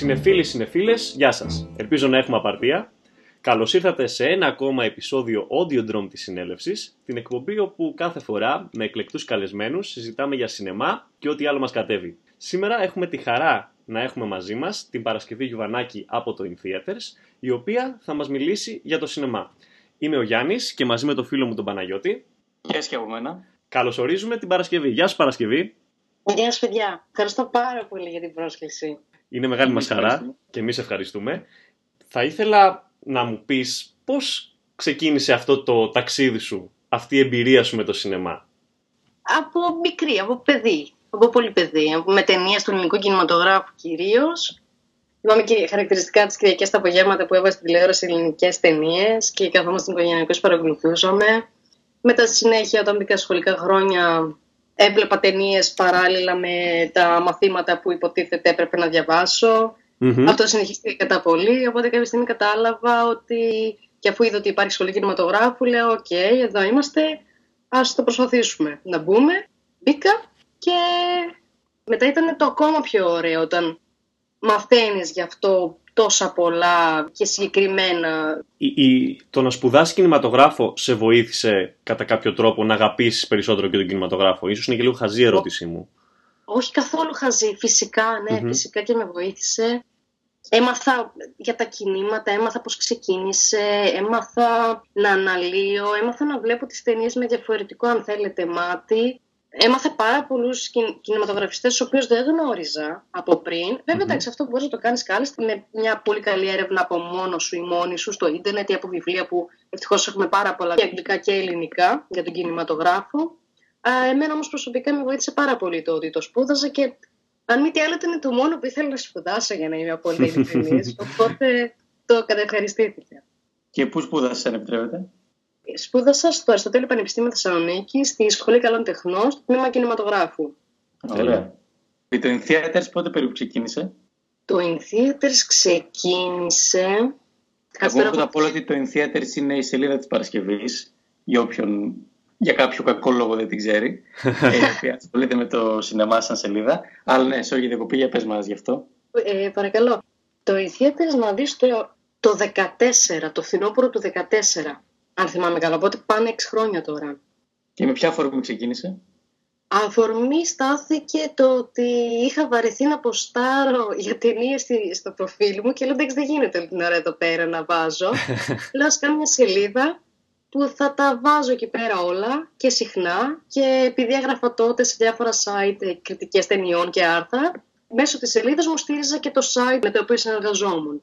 Συνεφίλοι, συνεφίλες, γεια σας. Ελπίζω να έχουμε απαρτία. Καλώς ήρθατε σε ένα ακόμα επεισόδιο Audio Drum της Συνέλευσης, την εκπομπή όπου κάθε φορά με εκλεκτούς καλεσμένους συζητάμε για σινεμά και ό,τι άλλο μας κατέβει. Σήμερα έχουμε τη χαρά να έχουμε μαζί μας την Παρασκευή Γιουβανάκη από το In Theaters, η οποία θα μας μιλήσει για το σινεμά. Είμαι ο Γιάννης και μαζί με το φίλο μου τον Παναγιώτη. Γεια και από μένα. Καλωσορίζουμε την Παρασκευή. Γεια σου Παρασκευή. Γεια σας, παιδιά. Ευχαριστώ πάρα πολύ για την πρόσκληση. Είναι μεγάλη μας χαρά και εμείς ευχαριστούμε. Θα ήθελα να μου πεις πώς ξεκίνησε αυτό το ταξίδι σου, αυτή η εμπειρία σου με το σινεμά; Από μικρή, από παιδί. Από πολύ παιδί. Με ταινία στον ελληνικό κινηματογράφο κυρίως. Θυμάμαι και χαρακτηριστικά τι Κυριακέ τα απογεύματα που έβαζε στην τηλεόραση ελληνικές ταινίες και καθόμαστε οικογενειακώ παρακολουθούσαμε. Μετά στη συνέχεια, όταν μπήκα σχολικά χρόνια, έβλεπα ταινίες παράλληλα με τα μαθήματα που υποτίθεται έπρεπε να διαβασω Αυτό συνεχίστηκε κατά πολύ. Οπότε κάποια στιγμή κατάλαβα ότι και αφού είδα ότι υπάρχει σχολή κινηματογράφου, λέω: Οκ, εδώ είμαστε. Ας το προσπαθήσουμε να μπούμε. Μπήκα και μετά ήταν το ακόμα πιο ωραίο όταν μαθαίνεις γι' αυτό τόσα πολλά και συγκεκριμένα. Η, η, το να σπουδάσεις κινηματογράφο σε βοήθησε κατά κάποιο τρόπο να αγαπήσεις περισσότερο και τον κινηματογράφο; Ίσως είναι και λίγο χαζή ερώτησή μου. Όχι καθόλου χαζή. Φυσικά, ναι, φυσικά και με βοήθησε. Έμαθα για τα κινήματα, έμαθα πώς ξεκίνησε, έμαθα να αναλύω, έμαθα να βλέπω τις ταινίες με διαφορετικό αν θέλετε μάτι έμαθα πάρα πολλούς κινηματογραφιστές, τους οποίους δεν γνώριζα από πριν. Βέβαια, εντάξει, αυτό μπορείς να το κάνεις κάλλιστα με μια πολύ καλή έρευνα από μόνο σου ή μόνη σου στο ίντερνετ ή από βιβλία που ευτυχώς έχουμε πάρα πολλά και αγγλικά και ελληνικά για τον κινηματογράφο. εμένα όμως προσωπικά με βοήθησε πάρα πολύ το ότι το σπούδαζα και αν μη τι άλλο ήταν το μόνο που ήθελα να σπουδάσω για να είμαι απόλυτα ειλικρινής. οπότε το κατευχαριστήθηκα. Και πού σπούδασες, αν επιτρέπετε; Σπούδασα στο Αριστοτέλειο Πανεπιστήμιο Θεσσαλονίκη, στη Σχολή Καλών Τεχνών, στο τμήμα κινηματογράφου. Ωραία. Και το In Theaters πότε περίπου ξεκίνησε; Το In Theaters ξεκίνησε... Εγώ πρώτα απ' όλα ότι το In Theaters είναι η σελίδα της Παρασκευής, για όποιον για κάποιο κακό λόγο δεν την ξέρει, ε, ασχολείται με το σινεμά σαν σελίδα. Αλλά ναι, σε όχι διακοπή, για πες μας γι' αυτό. Ε, παρακαλώ. Το In Theaters να δεις το, το 14, το φθινόπωρο του 14 αν θυμάμαι καλά. Οπότε πάνε 6 χρόνια τώρα. Και με ποια αφορμή ξεκίνησε; Αφορμή στάθηκε το ότι είχα βαρεθεί να ποστάρω για ταινίες στο προφίλ μου και λέω εντάξει δεν γίνεται την ώρα εδώ πέρα να βάζω. λέω ας κάνω μια σελίδα που θα τα βάζω εκεί πέρα όλα και συχνά και επειδή έγραφα τότε σε διάφορα site κριτικές ταινιών και άρθρα μέσω της σελίδας μου στήριζα και το site με το οποίο συνεργαζόμουν.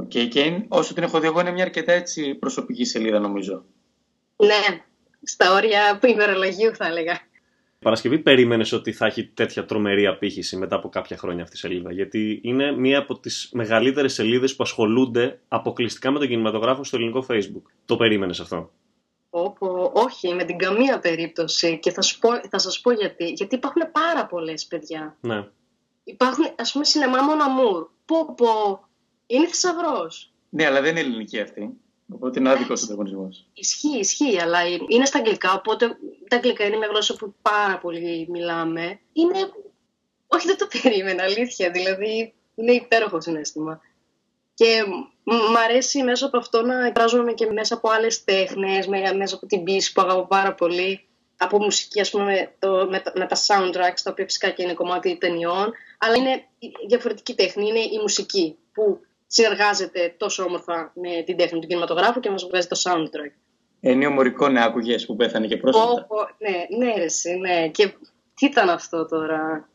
Okay, και όσο την έχω δει εγώ είναι μια αρκετά έτσι προσωπική σελίδα νομίζω. Ναι, στα όρια ημερολογίου θα έλεγα. Παρασκευή περίμενες ότι θα έχει τέτοια τρομερή απήχηση μετά από κάποια χρόνια αυτή η σελίδα; Γιατί είναι μία από τις μεγαλύτερες σελίδες που ασχολούνται αποκλειστικά με τον κινηματογράφο στο ελληνικό Facebook. Το περίμενες αυτό; Όπω, όχι, με την καμία περίπτωση. Και θα, σου πω, θα σας πω γιατί. Γιατί υπάρχουν πάρα πολλές παιδιά. Ναι. Υπάρχουν, ας πούμε, σινεμά Μοναμούρ. Πω, πω, είναι θησαυρός. Ναι, αλλά δεν είναι ελληνική αυτή. Οπότε είναι άδικος ο ανταγωνισμός. Ισχύει, ισχύει, αλλά είναι στα αγγλικά. Οπότε τα αγγλικά είναι μια γλώσσα που πάρα πολύ μιλάμε. Είναι. Όχι, δεν το περίμενα, αλήθεια. Δηλαδή, είναι υπέροχο συνέστημα. Και μ' αρέσει μέσα από αυτό να εκφράζομαι και μέσα από άλλες τέχνες, μέσα από την πίση που αγαπώ πάρα πολύ. Από μουσική, ας πούμε, το, με, με, τα soundtracks, τα οποία φυσικά και είναι κομμάτι ταινιών. Αλλά είναι διαφορετική τέχνη, είναι η μουσική. Που συνεργάζεται τόσο όμορφα με την τέχνη του κινηματογράφου και μας βγάζει το soundtrack. Ενίο Μωρικό ναι, άκουγες που πέθανε και πρόσφατα. Oh, ναι, ναι, ρε, ναι. Και τι ήταν αυτό τώρα;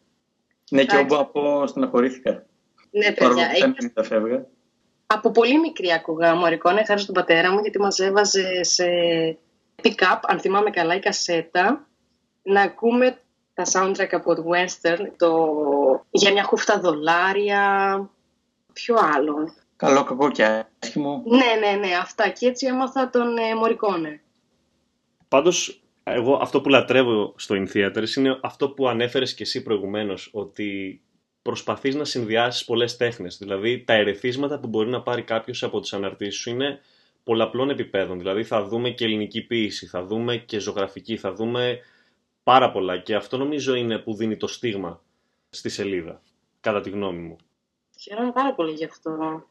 Ναι, και εγώ από στεναχωρήθηκα. Ναι, παιδιά. τα φεύγα. Από πολύ μικρή άκουγα Μωρικόνε, χάρη στον πατέρα μου, γιατί μας έβαζε σε pick-up, αν θυμάμαι καλά, η κασέτα, να ακούμε τα soundtrack από το western, το για μια χούφτα δολάρια, Ποιο άλλο; Καλό, κακό και άσχημο. Ναι, ναι, ναι, αυτά. Και έτσι έμαθα τον ε, Μωρικόνε. Πάντως, εγώ αυτό που λατρεύω στο In Theaters είναι αυτό που ανέφερες και εσύ προηγουμένως, ότι προσπαθείς να συνδυάσεις πολλές τέχνες. Δηλαδή, τα ερεθίσματα που μπορεί να πάρει κάποιος από τις αναρτήσεις σου είναι πολλαπλών επιπέδων. Δηλαδή, θα δούμε και ελληνική ποίηση, θα δούμε και ζωγραφική, θα δούμε πάρα πολλά. Και αυτό νομίζω είναι που δίνει το στίγμα στη σελίδα, κατά τη γνώμη μου. Χαίρομαι πάρα πολύ γι' αυτό.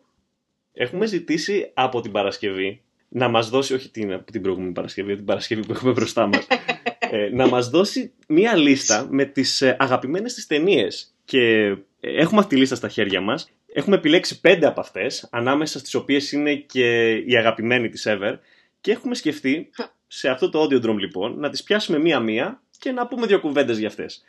Έχουμε ζητήσει από την Παρασκευή να μας δώσει, όχι την, την προηγούμενη Παρασκευή, την Παρασκευή που έχουμε μπροστά μας, ε, να μας δώσει μία λίστα με τις ε, αγαπημένες της ταινίες. Και ε, έχουμε αυτή τη λίστα στα χέρια μας. Έχουμε επιλέξει πέντε από αυτές, ανάμεσα στις οποίες είναι και η αγαπημένη της Ever. Και έχουμε σκεφτεί, σε αυτό το audio drum λοιπόν, να τις πιάσουμε μία-μία και να πούμε δύο κουβέντες για αυτές.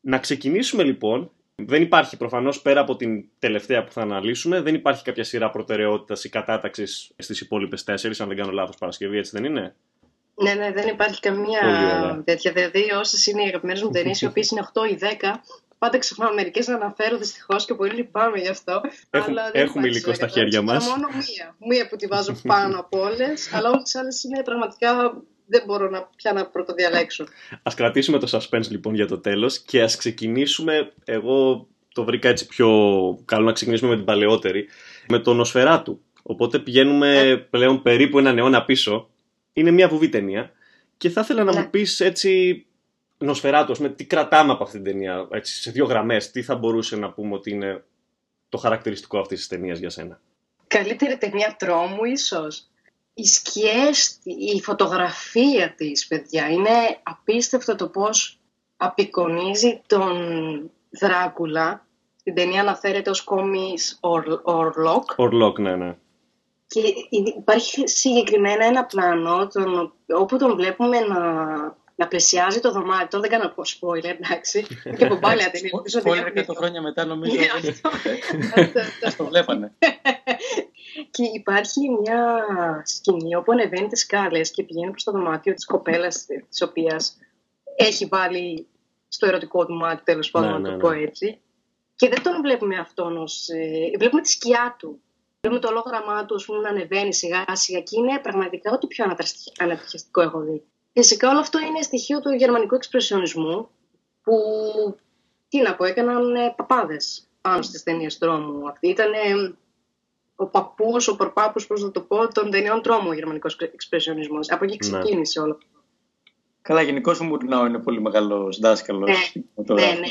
Να ξεκινήσουμε λοιπόν δεν υπάρχει προφανώς πέρα από την τελευταία που θα αναλύσουμε, δεν υπάρχει κάποια σειρά προτεραιότητας ή κατάταξης στις υπόλοιπες τέσσερις, αν δεν κάνω λάθος Παρασκευή, έτσι δεν είναι; Ναι, ναι, δεν υπάρχει καμία τέτοια. Δηλαδή, όσες είναι οι αγαπημένες μου ταινίες, οι οποίες είναι 8 ή 10, πάντα ξεχνάω μερικές να αναφέρω δυστυχώς και πολύ λυπάμαι γι' αυτό. Έχουμε, αλλά έχουμε υλικό στα χέρια μας. μόνο μία. Μία που τη βάζω πάνω από όλες, αλλά όλες τις άλλες είναι πραγματικά δεν μπορώ να, πια να πρωτοδιαλέξω. Ας κρατήσουμε το suspense λοιπόν για το τέλος και ας ξεκινήσουμε, εγώ το βρήκα έτσι πιο καλό να ξεκινήσουμε με την παλαιότερη, με τον Νοσφαιράτου. Οπότε πηγαίνουμε ε. πλέον περίπου έναν αιώνα πίσω. Είναι μια βουβή ταινία και θα ήθελα να μου ναι. πεις έτσι Νοσφαιράτου, με τι κρατάμε από αυτή την ταινία, έτσι, σε δύο γραμμές, τι θα μπορούσε να πούμε ότι είναι το χαρακτηριστικό αυτής της ταινίας για σένα; Καλύτερη ταινία τρόμου ίσως οι σκιές, η φωτογραφία της, παιδιά, είναι απίστευτο το πώς απεικονίζει τον Δράκουλα. Την ταινία αναφέρεται ως κόμις Ορλόκ. Ορλόκ, ναι, ναι. Και υπάρχει συγκεκριμένα ένα πλάνο τον, όπου τον βλέπουμε να, να πλησιάζει το δωμάτιο. Δεν κάνω spoiler, εντάξει. και από πάλι ταινία. Spoiler 100 χρόνια μετά νομίζω. το βλέπανε. Και υπάρχει μια σκηνή όπου ανεβαίνει τις σκάλες και πηγαίνει προς το δωμάτιο της κοπέλας, της οποίας έχει βάλει στο ερωτικό του μάτι, τέλος πάντων, ναι, να το ναι, πω ναι. έτσι. Και δεν τον βλέπουμε αυτόν ως. Ε, βλέπουμε τη σκιά του. Βλέπουμε το ολόγραμμά του πούμε, να ανεβαίνει σιγά σιγά και είναι πραγματικά ό,τι πιο ανατριχιαστικό έχω δει. Φυσικά όλο αυτό είναι στοιχείο του γερμανικού εξπρεσιονισμού που, τι να πω, έκαναν ε, παπάδες πάνω στις ταινίες δρόμου. Αυτή ήταν ο παππούς, ο προπάπους, πώς να το πω, των ταινιών τρόμου ο γερμανικός εξπρεσιονισμός. Από εκεί ναι. ξεκίνησε ναι. όλο αυτό. Καλά, γενικώς ο Μουρνάου είναι πολύ μεγάλος δάσκαλος. Ναι, ναι, ναι.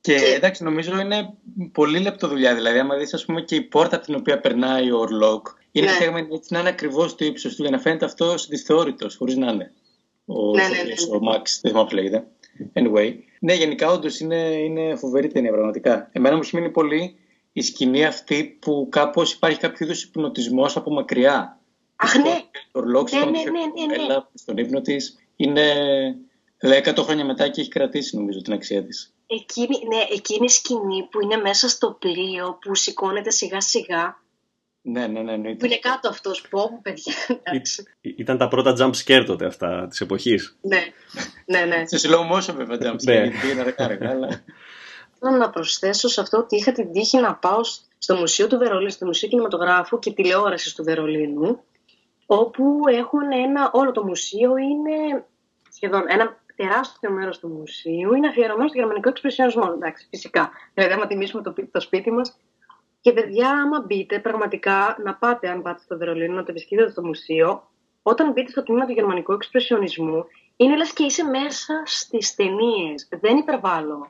Και, και εντάξει, νομίζω είναι πολύ λεπτό δουλειά. Δηλαδή, άμα δεις, ας πούμε, και η πόρτα από την οποία περνάει ο Ορλόκ, είναι ναι. φτιαγμένη έτσι να είναι ακριβώς το ύψος του για να φαίνεται αυτό δυσθεώρητο, χωρίς να είναι. Ο, ναι, ναι, ναι, ναι. ο Μαξ, δεν θυμάμαι λέγεται. Anyway. Ναι, γενικά όντως είναι, είναι φοβερή ταινία πραγματικά. Εμένα μου έχει μείνει πολύ η σκηνή αυτή που κάπως υπάρχει κάποιο είδους υπνοτισμός από μακριά. Αχ, ναι. Το ναι, ναι, ναι, ναι, ναι. στον ύπνο της είναι 10 χρόνια μετά και έχει κρατήσει νομίζω την αξία της. Εκείνη, ναι, εκείνη η σκηνή που είναι μέσα στο πλοίο που σηκώνεται σιγά σιγά ναι, ναι, ναι. ναι. Που είναι κάτω αυτός, πω, παιδιά. Ήταν τα πρώτα jump scare τότε αυτά της εποχής. Ναι, ναι, ναι. Σε slow motion βέβαια jump scare. Ναι. αλλά να προσθέσω σε αυτό ότι είχα την τύχη να πάω στο Μουσείο του Βερολίνου, στο Μουσείο Κινηματογράφου και Τηλεόρασης του Βερολίνου, όπου έχουν ένα, όλο το μουσείο είναι σχεδόν ένα τεράστιο μέρος του μουσείου είναι αφιερωμένο στο γερμανικό εξπρεσιονισμό. Εντάξει, φυσικά. Δηλαδή, άμα τιμήσουμε το, το σπίτι μας. Και παιδιά, άμα μπείτε, πραγματικά να πάτε, αν πάτε στο Βερολίνο, να το επισκεφτείτε στο μουσείο, όταν μπείτε στο τμήμα του γερμανικού εξπρεσιονισμού, είναι λες και είσαι μέσα στις ταινίες. Δεν υπερβάλλω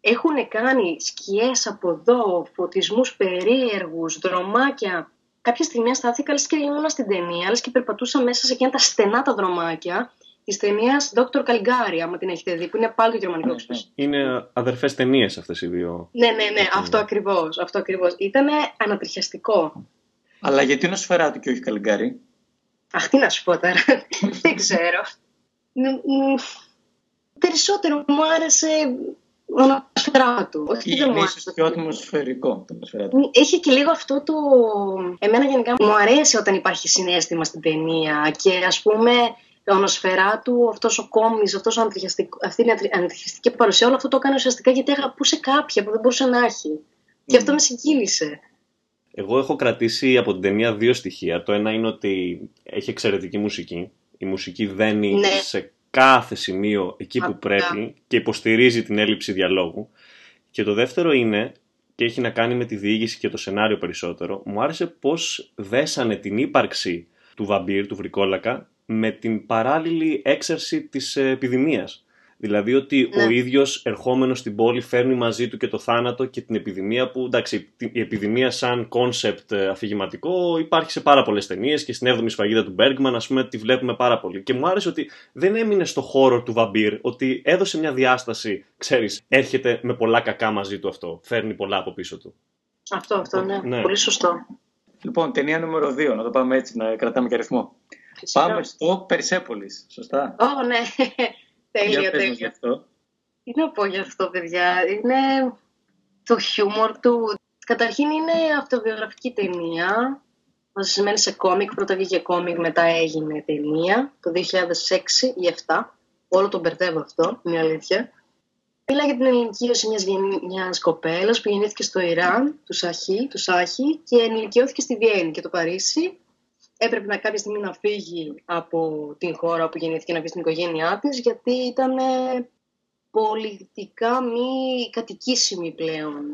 έχουν κάνει σκιές από εδώ, φωτισμούς περίεργους, δρομάκια. Κάποια στιγμή στάθηκα λες και ήμουν στην ταινία, λες και περπατούσα μέσα σε εκείνα τα στενά τα δρομάκια της ταινίας Dr. Καλγκάρι, άμα την έχετε δει, που είναι πάλι το γερμανικό ναι, Είναι αδερφές ταινίες αυτές οι δύο. Ναι, ναι, ναι, αυτό ακριβώς. Αυτό ακριβώς. Ήταν ανατριχιαστικό. Αλλά γιατί είναι του και όχι Καλγκάρι. Αχ, τι να σου πω τώρα. Δεν ξέρω. Περισσότερο μου άρεσε ατμόσφαιρά του. Όχι είναι ίσως πιο ατμοσφαιρικό το του. Έχει και λίγο αυτό το... Εμένα γενικά μου αρέσει όταν υπάρχει συνέστημα στην ταινία και ας πούμε ο νοσφαιρά του, αυτός ο κόμις, αυτός ο αυτή η αντιχιστική παρουσία, όλο αυτό το έκανε ουσιαστικά γιατί αγαπούσε κάποια που δεν μπορούσε να έχει. Και αυτό με συγκίνησε. Εγώ έχω κρατήσει από την ταινία δύο στοιχεία. Το ένα είναι ότι έχει εξαιρετική μουσική. Η μουσική δένει ναι. σε κάθε σημείο εκεί που πρέπει και υποστηρίζει την έλλειψη διαλόγου. Και το δεύτερο είναι, και έχει να κάνει με τη διήγηση και το σενάριο περισσότερο, μου άρεσε πώς δέσανε την ύπαρξη του βαμπύρ, του βρικόλακα, με την παράλληλη έξαρση της επιδημίας. Δηλαδή ότι Ναι. ο ίδιος ερχόμενος στην πόλη φέρνει μαζί του και το θάνατο και την επιδημία που εντάξει, η επιδημία σαν concept αφηγηματικό υπάρχει σε πάρα πολλές ταινίες και στην 7η σφαγίδα του Bergman, ας πούμε, τη βλέπουμε πάρα πολύ. Και μου άρεσε ότι δεν έμεινε στο χώρο του βαμπύρ, ότι έδωσε μια διάσταση, ξέρεις, έρχεται με πολλά κακά μαζί του αυτό. Φέρνει πολλά από πίσω του. Αυτό, αυτό, ναι. Ναι. Πολύ σωστό. Λοιπόν, ταινία νούμερο 2, να το πάμε έτσι, να κρατάμε και αριθμό. Φυσικά. Πάμε στο Περσέπολης, σωστά; Ω, ναι. τέλειο, Για πες μας γι' τέλειο. αυτό. Τι να πω γι' αυτό, παιδιά. Είναι το χιούμορ του. Καταρχήν είναι αυτοβιογραφική ταινία. Βασισμένη σε κόμικ. Πρώτα βγήκε κόμικ, μετά έγινε ταινία. Το 2006 ή 2007. Όλο το μπερδεύω αυτό, είναι η αλήθεια. Μιλάει για την ενηλικίωση μιας, γενι- μιας κοπέλας που γεννήθηκε στο Ιράν, του Σαχί, του Σάχη, και ενηλικιώθηκε στη Βιέννη και το Παρίσι. Έπρεπε να κάποια στιγμή να φύγει από την χώρα όπου γεννήθηκε να βγει στην οικογένειά της, γιατί ήταν ε, πολιτικά μη κατοικήσιμη πλέον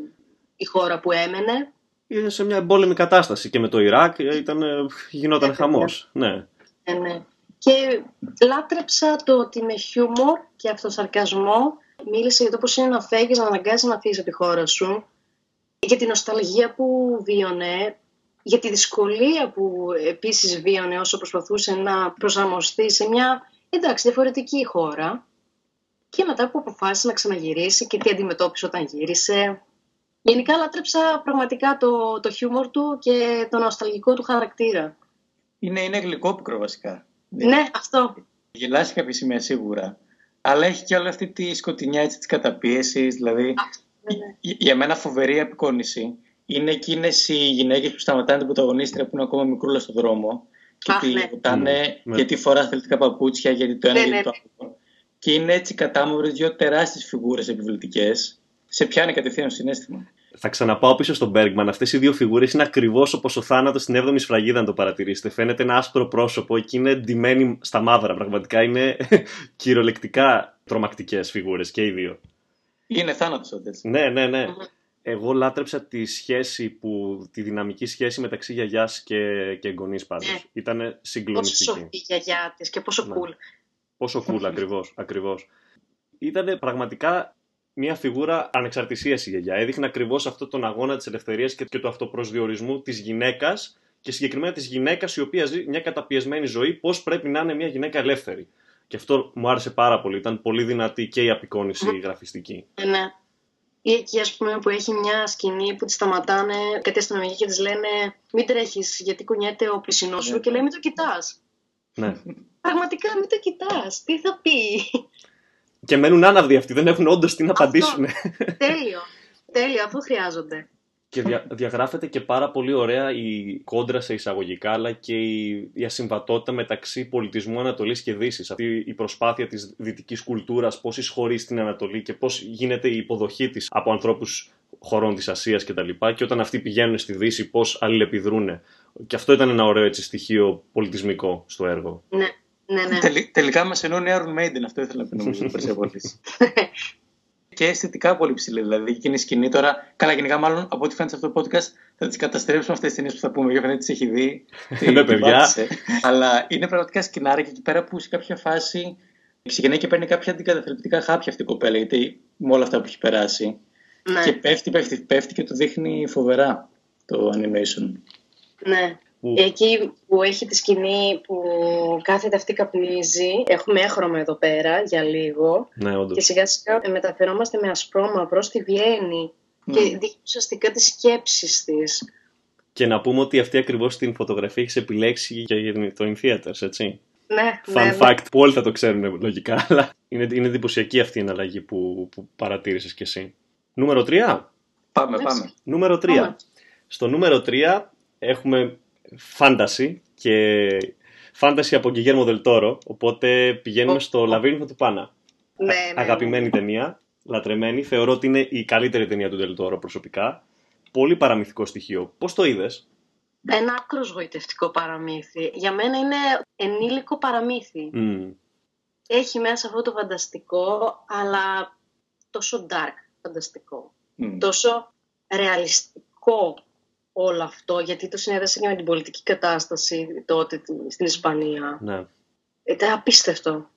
η χώρα που έμενε. Είναι σε μια εμπόλεμη κατάσταση και με το Ιράκ ε, ήταν, ε, γινόταν Ε, χαμός. Ναι. Ε, ναι. Και λάτρεψα το ότι με χιούμορ και αυτοσαρκασμό μίλησε για το πώς είναι να φεύγεις, να αναγκάζεις να φύγεις από τη χώρα σου, για την νοσταλγία που βίωνε, για τη δυσκολία που επίσης βίωνε όσο προσπαθούσε να προσαρμοστεί σε μια εντάξει διαφορετική χώρα και μετά που αποφάσισε να ξαναγυρίσει και τι αντιμετώπισε όταν γύρισε. Γενικά λάτρεψα πραγματικά το, το χιούμορ του και το νοσταλγικό του χαρακτήρα. Είναι, είναι γλυκόπικρο βασικά. Ναι, αυτό. Γελάσει κάποια σημεία σίγουρα. Αλλά έχει και όλη αυτή τη σκοτεινιά έτσι, της καταπίεσης. Δηλαδή, Ναι, ναι. για- για μένα φοβερή απεικόνηση είναι εκείνες οι γυναίκες που σταματάνε την πρωταγωνίστρια που είναι ακόμα μικρούλα στον δρόμο και Αχ, τη ναι. ρωτάνε Ναι. γιατί φορά αθλητικά παπούτσια, γιατί το ένα, Ναι, γιατί ναι, το άλλο. Και είναι έτσι κατάμορφες δύο τεράστιες φιγούρες επιβλητικές. Σε πιάνει κατευθείαν το συνέστημα. Θα ξαναπάω πίσω στον Bergman. Αυτές οι δύο φιγούρες είναι ακριβώς όπως ο θάνατος στην 7η σφραγίδα, αν το παρατηρήσετε. Φαίνεται ένα άσπρο πρόσωπο και είναι ντυμένοι στα μαύρα. Πραγματικά είναι κυριολεκτικά τρομακτικές φιγούρες και οι δύο. Είναι θάνατος ο Ντέλς. Ναι, ναι, ναι. Μμμ. Εγώ λάτρεψα τη σχέση που, τη δυναμική σχέση μεταξύ γιαγιάς και, και εγγονής πάντως. Ναι. Ήταν Πόσο συγκλονιστική. σοφή η γιαγιά της και πόσο Ναι. cool. Πόσο cool ακριβώς, ακριβώς. Ήταν πραγματικά μια φιγούρα ανεξαρτησίας η γιαγιά. Έδειχνε ακριβώς αυτό τον αγώνα της ελευθερίας και, και του αυτοπροσδιορισμού της γυναίκας και συγκεκριμένα της γυναίκας η οποία ζει μια καταπιεσμένη ζωή, πώς πρέπει να είναι μια γυναίκα ελεύθερη. Και αυτό μου άρεσε πάρα πολύ. Ήταν πολύ δυνατή και η απεικόνηση η γραφιστική. Ε, ναι. Ή εκεί, ας πούμε, που έχει μια σκηνή που τη σταματάνε κάτι αστυνομικοί και της λένε Μην τρέχεις, γιατί κουνιέται ο πισινό σου Ναι. και λέει Μην το κοιτάς. Ναι. Πραγματικά μην το κοιτάς. Τι θα πει. Και μένουν άναυδοι αυτοί, δεν έχουν όντως τι να Αυτό. απαντήσουν. Τέλειο. Τέλειο, αυτό χρειάζονται. Και δια, διαγράφεται και πάρα πολύ ωραία η κόντρα σε εισαγωγικά, αλλά και η, η ασυμβατότητα μεταξύ πολιτισμού Ανατολής και Δύσης. Αυτή η προσπάθεια της δυτικής κουλτούρας, πώς εισχωρεί στην Ανατολή και πώς γίνεται η υποδοχή της από ανθρώπους χωρών της Ασίας κτλ. Και, και όταν αυτοί πηγαίνουν στη Δύση, πώς αλληλεπιδρούν. Και αυτό ήταν ένα ωραίο έτσι, στοιχείο πολιτισμικό στο έργο. Ναι, ναι, ναι. Τελ- τελικά μας ενώνει Iron Maiden, αυτό ήθελα να πει νομίζω το Περσέπολης. και αισθητικά πολύ ψηλή. Δηλαδή, εκείνη η σκηνή τώρα. Καλά, γενικά, μάλλον από ό,τι φαίνεται σε αυτό το podcast, θα τις καταστρέψουμε αυτές τις ταινίες που θα πούμε. Για φαίνεται τι έχει δει. τι- Ναι, τι παιδιά. πάτησε. Αλλά είναι πραγματικά σκηνάρια και εκεί πέρα που σε κάποια φάση ξεκινάει και παίρνει κάποια αντικαταθλιπτικά χάπια αυτή η κοπέλα. Γιατί με όλα αυτά που έχει περάσει. ναι. Και πέφτει, πέφτει, πέφτει και το δείχνει φοβερά το animation. ναι. Που- Εκεί που έχει τη σκηνή που κάθεται αυτή καπνίζει, έχουμε έχρωμα εδώ πέρα για λίγο Ναι, όντως. και σιγά σιγά μεταφερόμαστε με ασπρόμαυρο στη Βιέννη και Mm. δείχνει ουσιαστικά τις σκέψεις της. Και να πούμε ότι αυτή ακριβώς την φωτογραφία έχεις επιλέξει για το In Theaters, έτσι. Ναι, Fun ναι, ναι. fact που όλοι θα το ξέρουν λογικά, αλλά είναι, είναι εντυπωσιακή αυτή η εναλλαγή που, που παρατήρησες κι εσύ. Νούμερο 3. Πάμε, Εντάξει. πάμε. Νούμερο 3. Πάμε. Στο νούμερο 3 έχουμε φάνταση και φάνταση από Γκυγέρμο Δελτόρο, οπότε πηγαίνουμε Ω, στο ω. Λαβύρινθο του Πάνα. Ναι, ναι, ναι. Αγαπημένη ταινία, λατρεμένη. Θεωρώ ότι είναι η καλύτερη ταινία του Δελτόρο προσωπικά. Πολύ παραμυθικό στοιχείο. Πώς το είδες; Ένα άκρος γοητευτικό παραμύθι. Για μένα είναι ενήλικο παραμύθι. Μμμ. Έχει μέσα αυτό το φανταστικό, αλλά τόσο dark φανταστικό. Μμ. Τόσο ρεαλιστικό όλο αυτό, γιατί το συνέδεσε και με την πολιτική κατάσταση τότε στην Ισπανία. Ναι. Ήταν απίστευτο.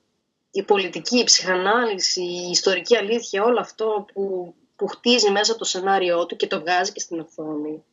η πολιτική, η ψυχανάλυση, η ιστορική αλήθεια, όλο αυτό που, που χτίζει μέσα από το σενάριό του και το βγάζει και στην οθόνη.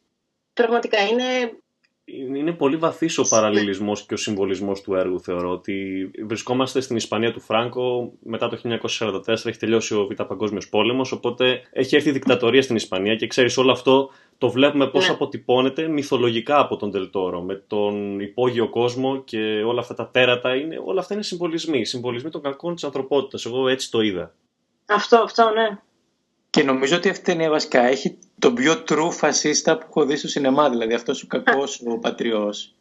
Πραγματικά είναι είναι πολύ βαθύς ο παραλληλισμός και ο συμβολισμός του έργου, θεωρώ. Ότι βρισκόμαστε στην Ισπανία του Φράγκο μετά το 1944, έχει τελειώσει ο Β' Παγκόσμιος Πόλεμος. Οπότε έχει έρθει η δικτατορία στην Ισπανία και ξέρεις, όλο αυτό το βλέπουμε πώς ναι. αποτυπώνεται μυθολογικά από τον Τελτόρο. Με τον υπόγειο κόσμο και όλα αυτά τα τέρατα. Είναι, όλα αυτά είναι συμβολισμοί. Συμβολισμοί των κακών της ανθρωπότητας. Εγώ έτσι το είδα. Αυτό, αυτό, ναι. Και νομίζω ότι αυτή η ταινία βασικά έχει τον πιο true φασίστα που έχω δει στο σινεμά. Δηλαδή αυτός ο κακός ο πατριός.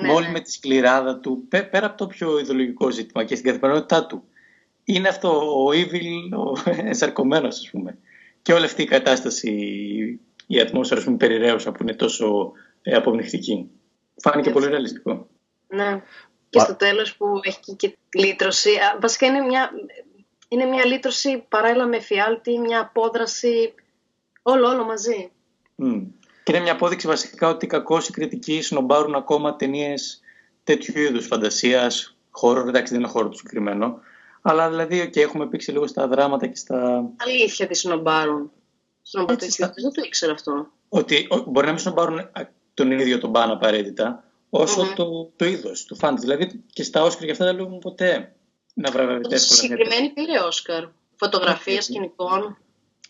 Ναι, Μόλις ναι. με τη σκληράδα του, πέρα από το πιο ιδεολογικό ζήτημα και στην καθημερινότητά του. Είναι αυτό ο evil, ο ενσαρκωμένο, ας πούμε. Και όλη αυτή η κατάσταση, η ατμόσφαιρα που περιραίωσα που είναι τόσο ε, απομνηχτική. Φάνηκε πολύ ρεαλιστικό. Ναι. Και στο τέλος που έχει και λύτρωση. Βασικά είναι μια, είναι μια λύτρωση παράλληλα με φιάλτη, μια απόδραση, όλο, όλο μαζί. Mm. Και είναι μια απόδειξη βασικά ότι κακώς οι κριτικοί σνομπάρουν ακόμα ταινίες τέτοιου είδους φαντασίας, χώρο, εντάξει δεν είναι χώρο του συγκεκριμένο, αλλά δηλαδή και έχουμε πήξει λίγο στα δράματα και στα. Αλήθεια τι σνομπάρουν. Σνομπάρουν δεν το ήξερα αυτό. Ότι μπορεί να μην σνομπάρουν τον ίδιο τον παν απαραίτητα, όσο mm-hmm. το, το είδος του φάντη. Δηλαδή και στα Όσκαρ και αυτά δεν λέγουν ποτέ να βραβευτεί εύκολα. Συγκεκριμένη πήρε Όσκαρ. Φωτογραφία σκηνικών.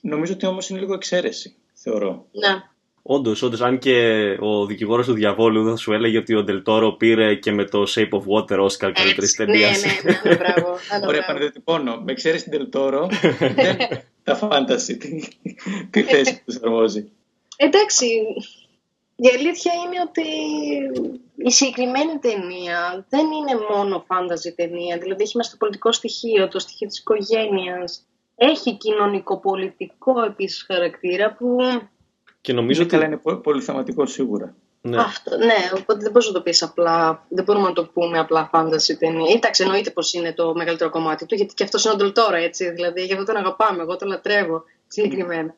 Νομίζω ότι όμως είναι λίγο εξαίρεση, θεωρώ. Ναι. Όντως, όντως, αν και ο δικηγόρος του διαβόλου θα σου έλεγε ότι ο Ντελτόρο πήρε και με το Shape of Water Oscar καλύτερης ταινίας. Ναι, ναι, ναι, μπράβο. Ωραία, πανεδοτυπώνω. Με ξέρεις την Ντελτόρο, δεν τα φάνταση τη θέση που τους αρμόζει. Εντάξει, η αλήθεια είναι ότι η συγκεκριμένη ταινία δεν είναι μόνο φάνταζη ταινία. Δηλαδή έχει μέσα το πολιτικό στοιχείο, το στοιχείο της οικογένειας. Έχει κοινωνικοπολιτικό επίσης χαρακτήρα που... Και νομίζω είναι, ότι... καλά, είναι πολύ θεματικό σίγουρα. Ναι. Αυτό, ναι, οπότε δεν μπορείς να το πεις απλά. Δεν μπορούμε να το πούμε απλά φάνταση ταινία. Εντάξει, εννοείται πως είναι το μεγαλύτερο κομμάτι του, γιατί και αυτός είναι ο Ντολτόρα, έτσι. Δηλαδή, γι' αυτό τον αγαπάμε. Εγώ τον λατρεύω συγκεκριμένα.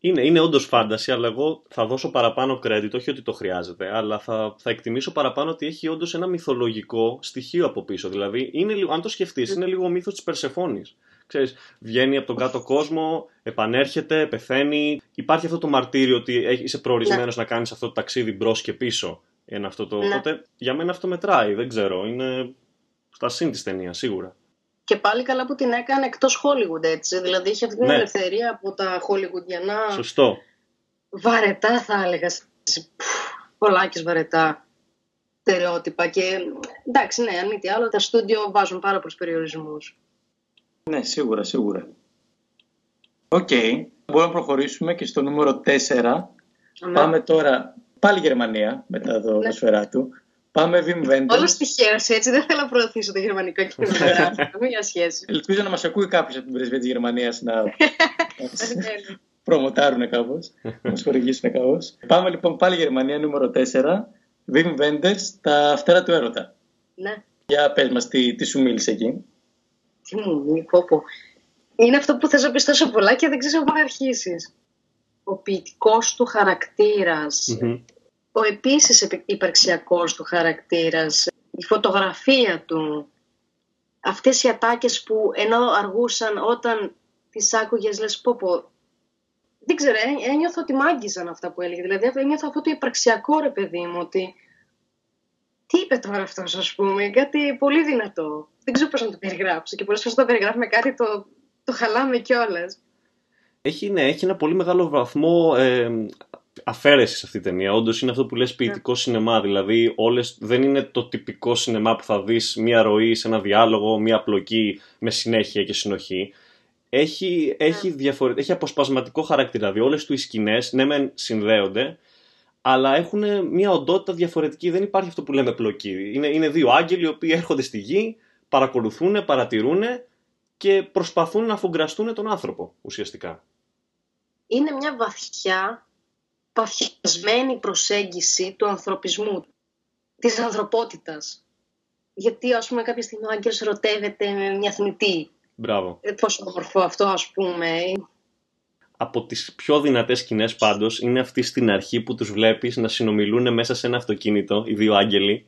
Είναι, είναι όντως φάνταση, αλλά εγώ θα δώσω παραπάνω credit, όχι ότι το χρειάζεται, αλλά θα, θα εκτιμήσω παραπάνω ότι έχει όντως ένα μυθολογικό στοιχείο από πίσω. Δηλαδή, είναι, αν το σκεφτείς, είναι λίγο ο μύθος της Περσεφόνη. Ξέρεις, βγαίνει από τον κάτω κόσμο, επανέρχεται, πεθαίνει. Υπάρχει αυτό το μαρτύριο ότι είσαι προορισμένος ναι. να κάνεις αυτό το ταξίδι μπρος και πίσω. Είναι αυτό το... ναι. Οπότε για μένα αυτό μετράει, δεν ξέρω. Είναι στα συν τη ταινία, σίγουρα. Και πάλι καλά που την έκανε εκτός Hollywood έτσι. Δηλαδή είχε αυτή την ναι. ελευθερία από τα Hollywoodiανά. Σωστό. Βαρετά θα έλεγα. Πολλάκις βαρετά στερεότυπα. Και εντάξει, ναι, αν μη τι άλλο, τα στούντιο βάζουν πάρα πολλούς περιορισμούς. Ναι, σίγουρα, σίγουρα. OK. Okay. Μπορούμε να προχωρήσουμε και στο νούμερο 4. Ναι. Πάμε τώρα πάλι Γερμανία μετά το ναι. του. Πάμε Βιμ Wenders. Όλος τυχαίο έτσι. Δεν θέλω να προωθήσω το γερμανικό κινηματογράφο. Μία σχέση. Ελπίζω να μας ακούει κάποιος από την πρεσβεία της Γερμανίας να προμοτάρουν κάπως. να μας χορηγήσουν κάπως. Πάμε λοιπόν πάλι Γερμανία νούμερο 4. Βιμ Wenders, τα φτερά του έρωτα. Ναι. Για πες μας τι, τι σου μίλησε εκεί. Τι μου μίλησε, πω. Είναι αυτό που θες να πεις τόσο πολλά και δεν ξέρω πού να αρχίσεις. Ο ποιητικός του χαρακτήρας, mm-hmm. ο επίσης υπαρξιακός του χαρακτήρας, η φωτογραφία του, αυτές οι ατάκες που ενώ αργούσαν όταν τις άκουγες λες πω πω, δεν ξέρω, ένιωθω ότι μ' άγγιζαν αυτά που έλεγε. Δηλαδή ένιωθω αυτό το υπαρξιακό ρε παιδί μου, ότι τι είπε τώρα αυτός, ας πούμε, κάτι πολύ δυνατό. Δεν ξέρω πώς να το περιγράψω. Και πολλές φορές το περιγράφουμε κάτι το, το χαλάμε κιόλας. Έχει, ναι, έχει ένα πολύ μεγάλο βαθμό ε, αφαίρεσης αυτή η ταινία. Όντως είναι αυτό που λες ποιητικό yeah. σινεμά. Δηλαδή, όλες, δεν είναι το τυπικό σινεμά που θα δεις μία ροή σε ένα διάλογο, μία πλοκή με συνέχεια και συνοχή. Έχει, έχει, διαφορε... έχει αποσπασματικό χαρακτήρα. Δηλαδή, όλες του οι σκηνές, ναι, μεν συνδέονται, αλλά έχουν μια οντότητα διαφορετική. Δεν υπάρχει αυτό που λέμε πλοκή. Είναι, είναι δύο άγγελοι οι οποίοι έρχονται στη γη, παρακολουθούν, παρατηρούν και προσπαθούν να αφογκραστούν τον άνθρωπο ουσιαστικά. Είναι μια βαθιά, παθιασμένη προσέγγιση του ανθρωπισμού, της ανθρωπότητας. Γιατί, ας πούμε, κάποια στιγμή ο άγγελος ερωτεύεται με μια θνητή. Μπράβο. Ε, πόσο όμορφο αυτό, ας πούμε από τις πιο δυνατές σκηνές πάντως είναι αυτή στην αρχή που τους βλέπεις να συνομιλούν μέσα σε ένα αυτοκίνητο, οι δύο άγγελοι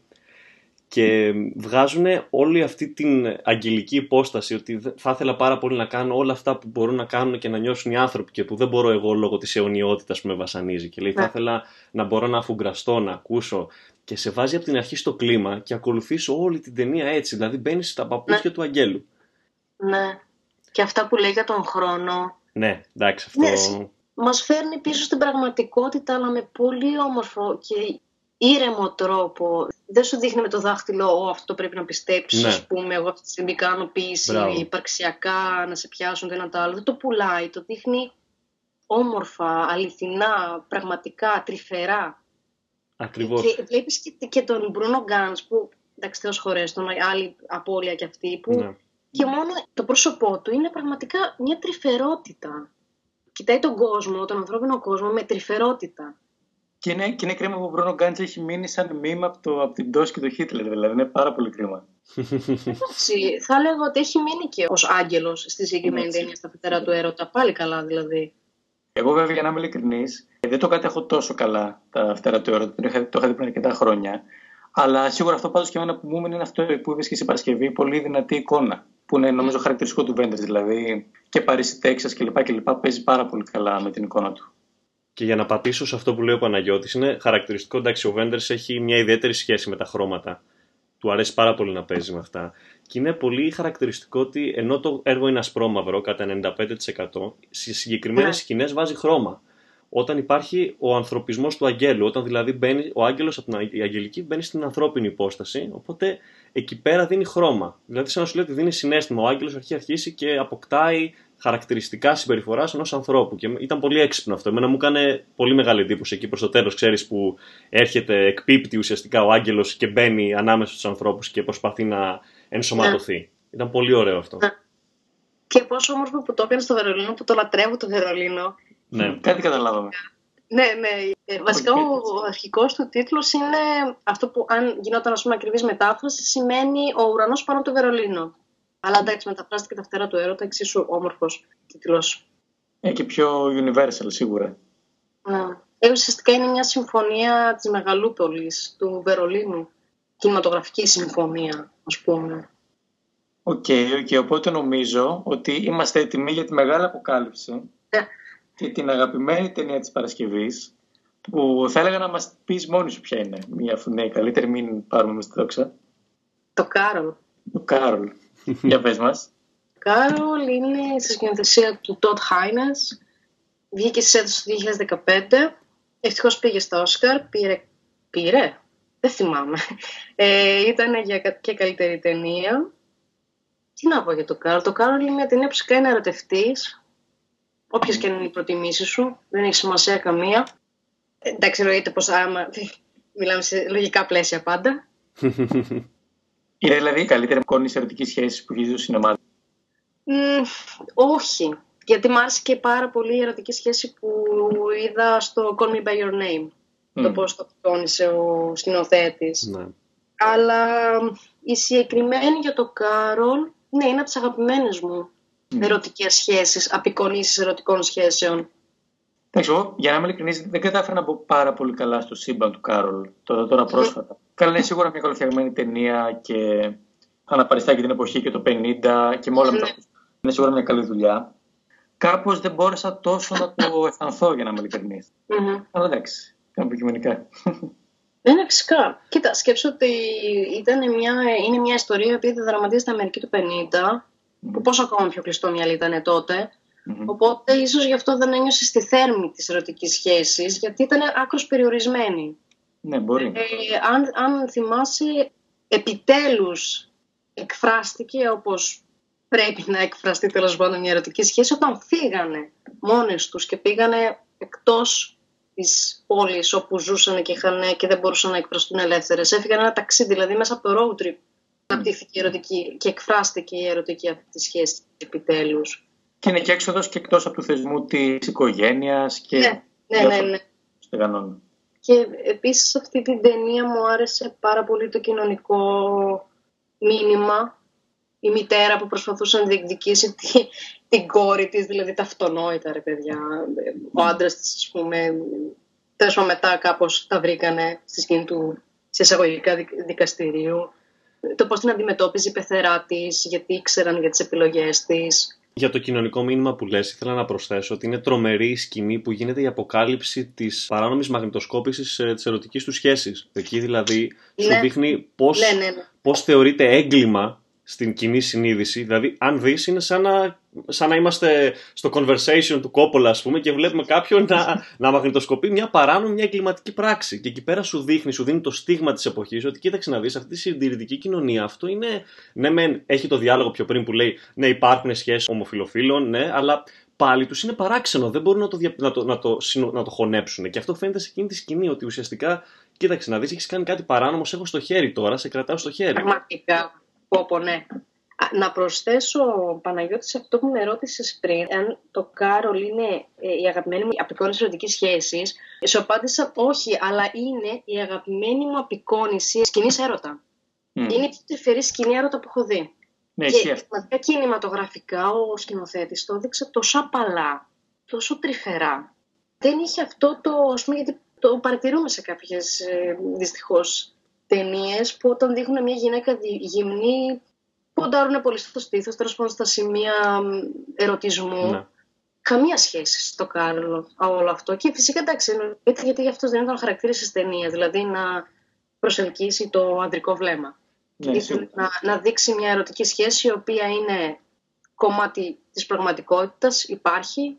και βγάζουν όλη αυτή την αγγελική υπόσταση ότι θα ήθελα πάρα πολύ να κάνω όλα αυτά που μπορούν να κάνουν και να νιώσουν οι άνθρωποι και που δεν μπορώ εγώ λόγω της αιωνιότητας που με βασανίζει και λέει θα ναι. ήθελα να μπορώ να αφουγκραστώ, να ακούσω και σε βάζει από την αρχή στο κλίμα και ακολουθείς όλη την ταινία έτσι, δηλαδή μπαίνεις στα παπούτσια ναι. του Αγγέλου. Ναι. Και αυτά που λέει για τον χρόνο. Ναι, εντάξει αυτό... Ναι, μας φέρνει πίσω στην πραγματικότητα αλλά με πολύ όμορφο και ήρεμο τρόπο. Δεν σου δείχνει με το δάχτυλο, Ω, αυτό πρέπει να πιστέψεις. Ναι. Α πούμε, εγώ αυτή τη στιγμή κάνω ποιήση υπαρξιακά, να σε πιάσουν το ένα το άλλο. Δεν το πουλάει. Το δείχνει όμορφα, αληθινά, πραγματικά, τρυφερά. Ακριβώς. Και βλέπεις και, και, τον Μπρούνο Γκάνς που. Εντάξει, Θεός χωρέ, τον άλλη απώλεια κι αυτή. Που ναι. Και μόνο το πρόσωπό του είναι πραγματικά μια τρυφερότητα. Κοιτάει τον κόσμο, τον ανθρώπινο κόσμο με τρυφερότητα. Και είναι, και είναι κρίμα που ο Μπρούνο Γκάντζ έχει μείνει σαν μήμα από, το, από την πτώση και το Χίτλερ. Δηλαδή είναι πάρα πολύ κρίμα. Εντάξει, θα λέγω ότι έχει μείνει και ως άγγελος στη συγκεκριμένη ταινία στα φτερά του έρωτα. Πάλι καλά δηλαδή. Εγώ βέβαια για να είμαι ειλικρινής, δεν το κατέχω τόσο καλά τα φτερά του έρωτα. Το είχα, το είχα δει πριν αρκετά χρόνια. Αλλά σίγουρα αυτό πάντως και εμένα που μου είναι αυτό που είπες και στην Παρασκευή, πολύ δυνατή εικόνα. Που είναι νομίζω χαρακτηριστικό του Βέντερς. Δηλαδή και Παρίσι, Τέξας κλπ. Παίζει πάρα πολύ καλά με την εικόνα του. Και για να πατήσω σε αυτό που λέει ο Παναγιώτης, είναι χαρακτηριστικό, εντάξει, ο Βέντερς έχει μια ιδιαίτερη σχέση με τα χρώματα. Του αρέσει πάρα πολύ να παίζει με αυτά. Και είναι πολύ χαρακτηριστικό ότι ενώ το έργο είναι ασπρόμαυρο κατά 95%, στι συγκεκριμένες ναι. σκηνές βάζει χρώμα. Όταν υπάρχει ο ανθρωπισμός του αγγέλου, όταν δηλαδή μπαίνει, ο άγγελος από την αγγελική μπαίνει στην ανθρώπινη υπόσταση, οπότε εκεί πέρα δίνει χρώμα. Δηλαδή, σαν να σου λέει ότι δίνει συνέστημα. Ο άγγελος αρχίζει αρχίσει και αποκτάει χαρακτηριστικά συμπεριφοράς ενός ανθρώπου. Και ήταν πολύ έξυπνο αυτό. Εμένα μου έκανε πολύ μεγάλη εντύπωση εκεί προς το τέλος, ξέρεις που έρχεται, εκπίπτει ουσιαστικά ο άγγελος και μπαίνει ανάμεσα στους ανθρώπους και προσπαθεί να ενσωματωθεί. Ναι. Ήταν πολύ ωραίο αυτό. Ναι. Και πόσο όμορφο που το έκανε στο Βερολίνο, που το λατρεύω το Βερολίνο. Ναι, κάτι καταλάβαμε. Ναι, ναι. Ε, βασικά ο αρχικός του τίτλος είναι αυτό που, αν γινόταν ας πούμε ακριβής μετάφραση, σημαίνει Ο ουρανός πάνω το Βερολίνο. Αλλά εντάξει, μεταφράστηκε τα φτερά του έρωτα, εξίσου όμορφος τίτλος. Ε, και πιο universal σίγουρα. Ναι. Ε, ουσιαστικά είναι μια συμφωνία της Μεγαλούπολης, του Βερολίνου. Κινηματογραφική συμφωνία, ας πούμε. OK, okay, okay, οπότε νομίζω ότι είμαστε έτοιμοι για τη μεγάλη αποκάλυψη ναι. και την αγαπημένη ταινία της Παρασκευής που θα έλεγα να μας πεις μόνη σου ποια είναι. Μία αφού είναι καλύτερη, μην πάρουμε με στη δόξα. Το Κάρολ. Το Κάρολ. Για πες μας. Κάρολ είναι στη σκηνοθεσία του Τοντ Χέινς. Βγήκε στο έτος του 2015. Ευτυχώς πήγε στα Όσκαρ. Πήρε... Πήρε; Δεν θυμάμαι. Ε, ήταν για και καλύτερη ταινία. Τι να πω για το Κάρολ. Το Κάρολ είναι μια ταινία που σε κάνει ερωτευτής. Όποιες και είναι οι προτιμήσεις σου. Δεν έχει σημασία καμία. Ε, εντάξει, εννοείται πως άμα. Μιλάμε σε λογικά πλαίσια πάντα. Είναι δηλαδή η καλύτερη εικόνη ερωτικής σχέσης που έχεις δει στο σινεμά; όχι. Γιατί μου άρεσε και πάρα πολύ η ερωτική σχέση που είδα στο Call Me By Your Name. Το πώς το τόνισε ο σκηνοθέτης. Ναι. Αλλά η συγκεκριμένη για το Κάρολ, ναι, είναι από τις αγαπημένες μου mm. ερωτικές σχέσεις, απεικονίσεις ερωτικών σχέσεων. Εντάξει, εγώ για να είμαι ειλικρινής, δεν κατάφερα να μπω πάρα πολύ καλά στο σύμπαν του Κάρολ τώρα, τώρα πρόσφατα. Καλά, είναι σίγουρα μια καλοφτιαγμένη ταινία και αναπαριστά και την εποχή και το 50 και με όλα αυτά. Είναι σίγουρα μια καλή δουλειά. Κάπως δεν μπόρεσα τόσο να το αισθανθώ για να είμαι ειλικρινής. Αλλά εντάξει, κάνω υποκειμενικά. Ναι, φυσικά. Κοίτα, σκέψω ότι ήταν μια, είναι μια ιστορία που δραματίζεται στην Αμερική του 50, που πόσο ακόμα πιο κλειστό μυαλί ήταν τότε. Mm-hmm. Οπότε ίσως γι' αυτό δεν ένιωσε στη θέρμη της ερωτικής σχέσης, γιατί ήταν άκρος περιορισμένη. Ναι, μπορεί. Ε, αν, αν θυμάσαι, επιτέλους εκφράστηκε όπως πρέπει να εκφραστεί τέλος πάντων μια ερωτική σχέση όταν φύγανε μόνες τους και πήγανε εκτός της πόλης όπου ζούσαν και, είχαν, και δεν μπορούσαν να εκφραστούν ελεύθερες. Έφυγαν ένα ταξίδι, δηλαδή μέσα από το road trip αναπτύχθηκε η ερωτική και εκφράστηκε η ερωτική αυτή τη σχέση επιτέλους. Και είναι και έξοδος και εκτός από του θεσμού της οικογένειας και. Ναι, ναι, ναι. ναι. Και επίσης σε αυτή την ταινία μου άρεσε πάρα πολύ το κοινωνικό μήνυμα. Η μητέρα που προσπαθούσε να διεκδικήσει τη, την κόρη της, δηλαδή τα αυτονόητα ρε παιδιά. Ο άντρας της, ας πούμε, τέλος μετά κάπως τα βρήκανε στη σκηνή του σε εισαγωγικά δικαστηρίου. το πώς την αντιμετώπιζε η πεθερά της, γιατί ήξεραν για τις επιλογές της. Για το κοινωνικό μήνυμα που λες, ήθελα να προσθέσω ότι είναι τρομερή η σκηνή που γίνεται η αποκάλυψη της παράνομης μαγνητοσκόπησης ε, της ερωτικής του σχέσης. Εκεί δηλαδή σου Ναι. δείχνει πώς, Ναι, ναι, ναι. πώς θεωρείται έγκλημα στην κοινή συνείδηση. Δηλαδή, αν δεις, είναι σαν να, σαν να είμαστε στο conversation του Κόπολα, ας πούμε, και βλέπουμε κάποιον να, να μαγνητοσκοπεί μια παράνομη, μια εγκληματική πράξη. Και εκεί πέρα σου δείχνει, σου δίνει το στίγμα της εποχής, ότι κοίταξε να δεις, αυτή τη συντηρητική κοινωνία, αυτό είναι, ναι μεν, έχει το διάλογο πιο πριν που λέει, ναι υπάρχουν σχέσεις ομοφιλοφίλων, ναι, αλλά πάλι τους είναι παράξενο, δεν μπορούν να το, δια- να το, να το, συνο- να το χωνέψουν. Και αυτό φαίνεται σε εκείνη τη σκηνή, ότι ουσιαστικά, κοίταξε να δεις, έχεις κάνει κάτι παράνομο, σε έχω στο χέρι τώρα, σε κρατάω στο χέρι. Πραγματικά. Πω, πω, ναι. Α, Να προσθέσω, Παναγιώτης, σε αυτό που με ρώτησες πριν, αν το Κάρολ είναι ε, η αγαπημένη μου απεικόνιση ερωτικής σχέσης. Σου απάντησα όχι, αλλά είναι η αγαπημένη μου απεικόνιση σκηνής έρωτα. Μμ. Είναι η πιο τρυφερή σκηνή έρωτα που έχω δει. Ναι, ισχύει και αυτό. πραγματικά κινηματογραφικά ο σκηνοθέτης το έδειξε τόσο απαλά, τόσο τρυφερά. Δεν είχε αυτό το, ας πούμε, γιατί το παρατηρούμε σε κάποιες ε, δυστυχώς ταινίες που όταν δείχνουν μια γυναίκα δι- γυμνή ποντάρουν πολύ στο στήθος, τέλος πάντων στα σημεία μ, ερωτισμού. Ναι. Καμία σχέση στο Κάρλο όλο αυτό. Και φυσικά εντάξει, εννοείται γιατί αυτό δεν ήταν ο χαρακτήρα της ταινίας, δηλαδή να προσελκύσει το ανδρικό βλέμμα. Ναι, Ήθελε σίγουρα. να, να δείξει μια ερωτική σχέση η οποία είναι κομμάτι της πραγματικότητας, υπάρχει.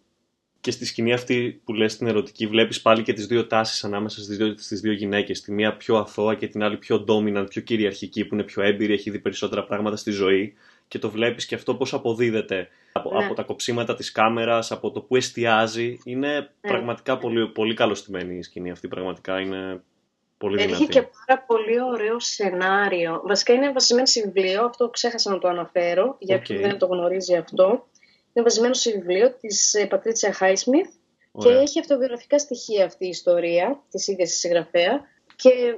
Και στη σκηνή αυτή που λες την ερωτική βλέπεις πάλι και τις δύο τάσεις ανάμεσα στις δύο, στις δύο γυναίκες. Τη μία πιο αθώα και την άλλη πιο dominant, πιο κυριαρχική που είναι πιο έμπειρη, έχει δει περισσότερα πράγματα στη ζωή και το βλέπεις και αυτό πώς αποδίδεται από, Ναι. από τα κοψίματα της κάμερας, από το που εστιάζει. Είναι πραγματικά πολύ, πολύ καλοστημένη η σκηνή αυτή, πραγματικά είναι πολύ Έχει δυνατή. και πάρα πολύ ωραίο σενάριο. Βασικά είναι βασισμένο σε βιβλίο, αυτό ξέχασα να το αναφέρω, για Οκ. όποιον δεν το γνωρίζει αυτό. Είναι βασισμένο σε βιβλίο της ε, Πατρίτσια Χάισμιθ και Ωραία. έχει αυτοβιογραφικά στοιχεία αυτή η ιστορία της ίδιας της συγγραφέα και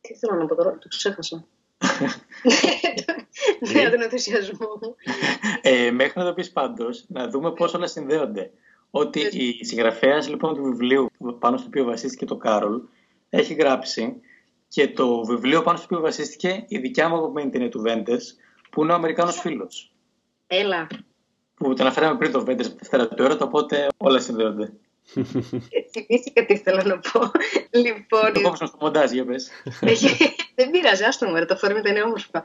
τι θέλω να πω τώρα, το ξέχασα. Ναι, τον ενθουσιασμό μου. Ε, μέχρι να το πεις πάντως, να δούμε πώς όλα συνδέονται. Ότι η συγγραφέας λοιπόν του βιβλίου πάνω στο οποίο βασίστηκε το Κάρολ έχει γράψει και το βιβλίο πάνω στο οποίο βασίστηκε η δικιά μου αγαπημένη ταινία του Βέντες που είναι ο Αμερικάνος φίλος. Έλα. Που το αναφέραμε πριν το Βέντες Δευτέρα του έρωτα, οπότε όλα συνδέονται. Ε, Θυμήθηκα τι ήθελα να πω. Λοιπόν, Το κόψαμε στο μοντάζ, για πες. Έχει... Δεν πειράζει, άστο μου, ρε, το φόρμα ήταν όμορφα.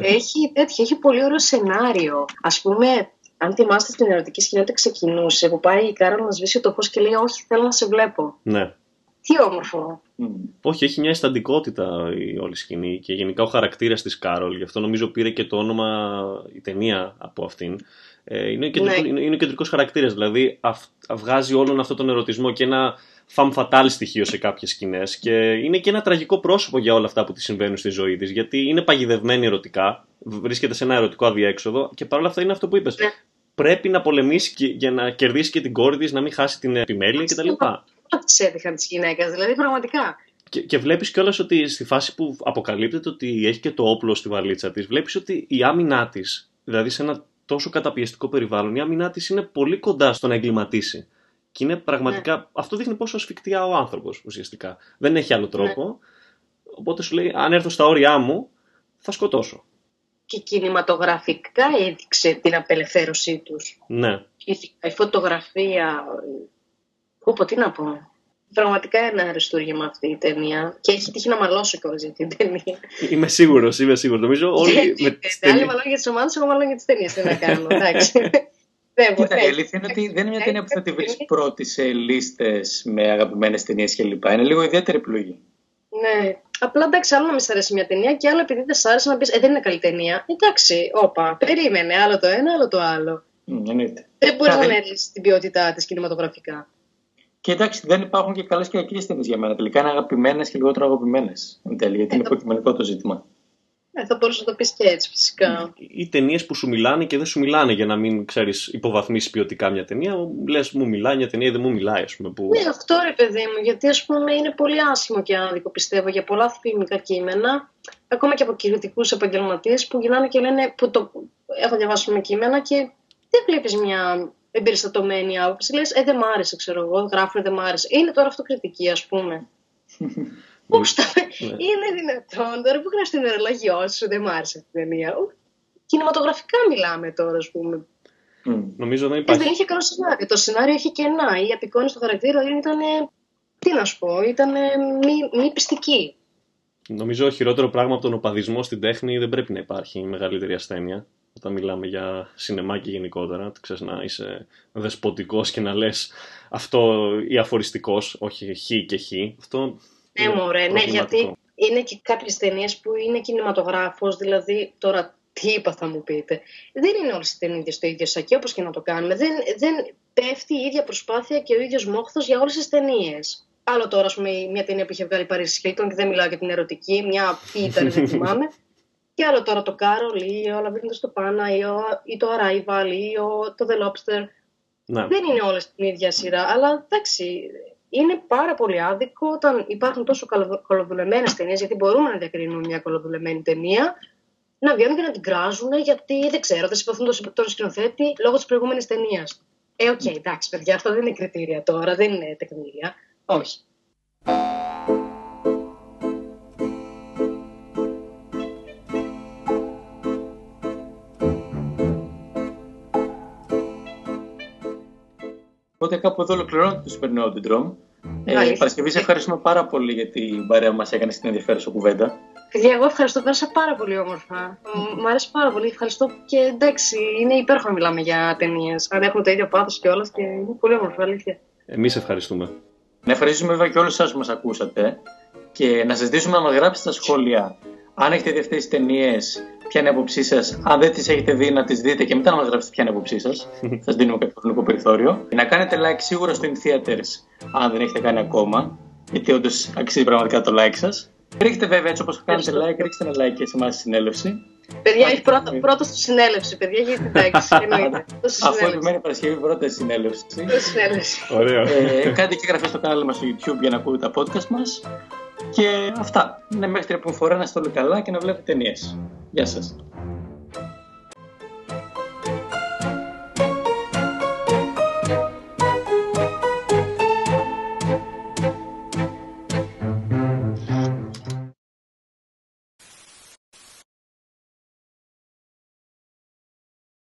έχει, τέτοιο, έχει πολύ ωραίο σενάριο. Α πούμε, αν θυμάστε στην ερωτική σκηνή όταν ξεκινούσε, που πάει η Κάρα να σβήσει το φως και λέει: Όχι, θέλω να σε βλέπω. Ναι. Τι όμορφο. Μμ. Όχι, έχει μια αισθαντικότητα η όλη σκηνή και γενικά ο χαρακτήρας της Κάρολ. Γι' αυτό νομίζω πήρε και το όνομα η ταινία από αυτήν. Ε, είναι, κεντρικό, Ναι. είναι, είναι κεντρικός χαρακτήρας, δηλαδή αυ, βγάζει όλον αυτόν τον ερωτισμό και ένα femme fatale στοιχείο σε κάποιες σκηνές και είναι και ένα τραγικό πρόσωπο για όλα αυτά που της συμβαίνουν στη ζωή της γιατί είναι παγιδευμένη ερωτικά, βρίσκεται σε ένα ερωτικό αδιέξοδο και παρόλα αυτά είναι αυτό που είπες. Ναι. Πρέπει να πολεμήσει και- για να κερδίσει και την κόρη της, να μην χάσει την επιμέλεια κτλ. Όλα τι έτυχαν τη γυναίκα, δηλαδή πραγματικά. Και, και βλέπεις κιόλας ότι στη φάση που αποκαλύπτεται ότι έχει και το όπλο στη βαλίτσα της, βλέπεις ότι η άμυνά της, δηλαδή σε ένα τόσο καταπιεστικό περιβάλλον, η άμυνά της είναι πολύ κοντά στο να εγκληματίσει. Και είναι πραγματικά. Αυτό δείχνει πόσο ασφικτιά ο άνθρωπος ουσιαστικά. Δεν έχει άλλο τρόπο. Οπότε σου λέει: Αν έρθω στα όρια μου, θα σκοτώσω. Και κινηματογραφικά έδειξε την απελευθέρωσή τους. Ναι. Η φωτογραφία. Πω, τι να πω. Πραγματικά ένα αριστούργημα αυτή η ταινία. Και έχει τύχει να μαλώσω κιόλας για την ταινία. Είμαι σίγουρος, είμαι σίγουρος. Νομίζω όλοι. με τις Ε, Άλλοι ταινίες- μαλώνουν για τις ομάδες, εγώ μαλώνω για τις ταινίες. Τι να κάνω. Εντάξει. Δεν Κοίτα, μπορεί. η αλήθεια είναι ότι δεν είναι μια ταινία που θα τη βρεις πρώτη σε λίστες με αγαπημένες ταινίες κλπ. Είναι λίγο ιδιαίτερη επιλογή. Ναι. Απλά εντάξει, άλλο να μην σ' αρέσει μια ταινία και άλλο επειδή δεν σ' άρεσε να πεις Ε, δεν είναι καλή ταινία. Εντάξει, όπα, περίμενε. Άλλο το ένα, άλλο το άλλο. Μμ, εννοείται. Δεν μπορεί να Κάτι- ανέλυσει την ποιότητά της κινηματογραφικά. Και εντάξει, δεν υπάρχουν και καλές και κακές ταινίες για μένα. Τελικά είναι αγαπημένες και λιγότερο αγαπημένες. Εν τέλει, γιατί είναι υποκειμενικό το ζήτημα. Ε, θα μπορούσες να το πεις και έτσι, φυσικά. ή ταινίες που σου μιλάνε και δεν σου μιλάνε για να μην ξέρεις υποβαθμίσεις ποιοτικά μια ταινία. Λες, μου μιλάει μια ταινία ή δεν μου μιλάει, ας πούμε. Που... Ναι, αυτό ρε παιδί μου, γιατί ας πούμε είναι πολύ άσχημο και άδικο πιστεύω για πολλά φιλμικά κείμενα, ακόμα και από κριτικούς επαγγελματίες που γυρνάνε και λένε που το έχω διαβάσει με κείμενα και δεν βλέπεις μια εμπεριστατωμένη άποψη. Λες, Ε, δεν μ' άρεσε, ξέρω εγώ, γράφουν, δεν μ' άρεσε. Είναι τώρα αυτοκριτική, ας πούμε. Πώς το... Είναι δυνατόν τώρα που χρειάζεται την νερολογιό σου, δεν μ' άρεσε αυτή την ταινία. Κινηματογραφικά μιλάμε τώρα, ας πούμε. Mm. Νομίζω δεν Ε, υπάρχει. δεν είχε καλό σενάριο. Το σενάριο είχε κενά. Η απεικόνιση του χαρακτήρα ήταν. Τι να σου πω, ήταν μη, μη πιστική. Νομίζω χειρότερο πράγμα από τον οπαδισμό στην τέχνη δεν πρέπει να υπάρχει μεγαλύτερη ασθένεια. Όταν μιλάμε για σινεμάκι γενικότερα, ξέρεις να είσαι δεσποτικός και να λες αυτό ή αφοριστικός, όχι χ και χ. Αυτό Ναι, είναι μωρέ, ναι, προβληματικό. γιατί είναι και κάποιες ταινίες που είναι κινηματογράφος, δηλαδή τώρα τι είπα θα μου πείτε. Δεν είναι όλες οι ταινίες το ίδιο σακί, όπως και να το κάνουμε. Δεν, δεν πέφτει η ίδια προσπάθεια και ο ίδιος μόχθος για όλες τις ταινίες. Άλλο τώρα, ας πούμε, μια ταινία που είχε βγάλει Paris Hilton και δεν μιλάω για την ερωτική, μια τι ήταν, δεν θυμάμαι. Και άλλο τώρα το Carol ή ο Λαβύρινθος στο Πάνα ή, ο, ή το Arrival ή ο, το The Lobster. Ναι. Δεν είναι όλες την ίδια σειρά, αλλά εντάξει, είναι πάρα πολύ άδικο όταν υπάρχουν τόσο καλοδουλεμένες ταινίες, γιατί μπορούμε να διακρίνουμε μια καλοδουλεμένη ταινία, να βγαίνουν και να την κράζουν γιατί δεν ξέρω, δεν συμπαθούν τον, τον σκηνοθέτη λόγω της προηγούμενης ταινίας. Ε, OK, okay, εντάξει, παιδιά, αυτό δεν είναι κριτήρια τώρα, δεν είναι τεκμήρια. Όχι. Οπότε κάπου εδώ ολοκληρώνεται το σημερινό Audidrom. Ε, Αλήθεια. Παρασκευή, σε ευχαριστούμε πάρα πολύ για την παρέα που μας έκανες στην ενδιαφέρουσα κουβέντα. Παιδιά, εγώ ευχαριστώ, πέρασα πάρα πολύ όμορφα. Μ- Μ' αρέσει πάρα πολύ, ευχαριστώ και εντάξει, είναι υπέροχο να μιλάμε για ταινίες. Αν έχουν το ίδιο πάθος και όλα και είναι πολύ όμορφο, αλήθεια. Εμείς ευχαριστούμε. Να ευχαριστήσουμε βέβαια και όλους εσάς που μας ακούσατε και να σας ζητήσουμε να μας γράψετε στα σχόλια αν έχετε δει αυτέ τι ταινίες, ποια είναι η άποψή σας; Αν δεν τις έχετε δει, να τις δείτε και μετά να μας γράψετε ποια είναι η άποψή σας. σας δίνουμε κάποιο χρονικό περιθώριο. Να κάνετε like σίγουρα στο In Theaters, αν δεν έχετε κάνει ακόμα, γιατί όντως αξίζει πραγματικά το like σας. Ρίχτε βέβαια έτσι όπως κάνετε like, ρίξτε ένα like και σε εμάς στη συνέλευση. Παιδιά, έχει πρώτο, πρώτος στη συνέλευση, παιδιά, γιατί εντάξει, εννοείται. Πρώτος στη Αφού συνέλευση. επιμένει Παρασκευή πρώτα στη συνέλευση. Πρώτο στη συνέλευση. Ωραίο. ε, κάντε και εγγραφή στο κανάλι μας στο YouTube για να ακούτε τα podcast μας. Και αυτά. Ναι, μέχρι την επόμενη φορά να είστε όλοι καλά και να βλέπετε ταινίες. Γεια σας.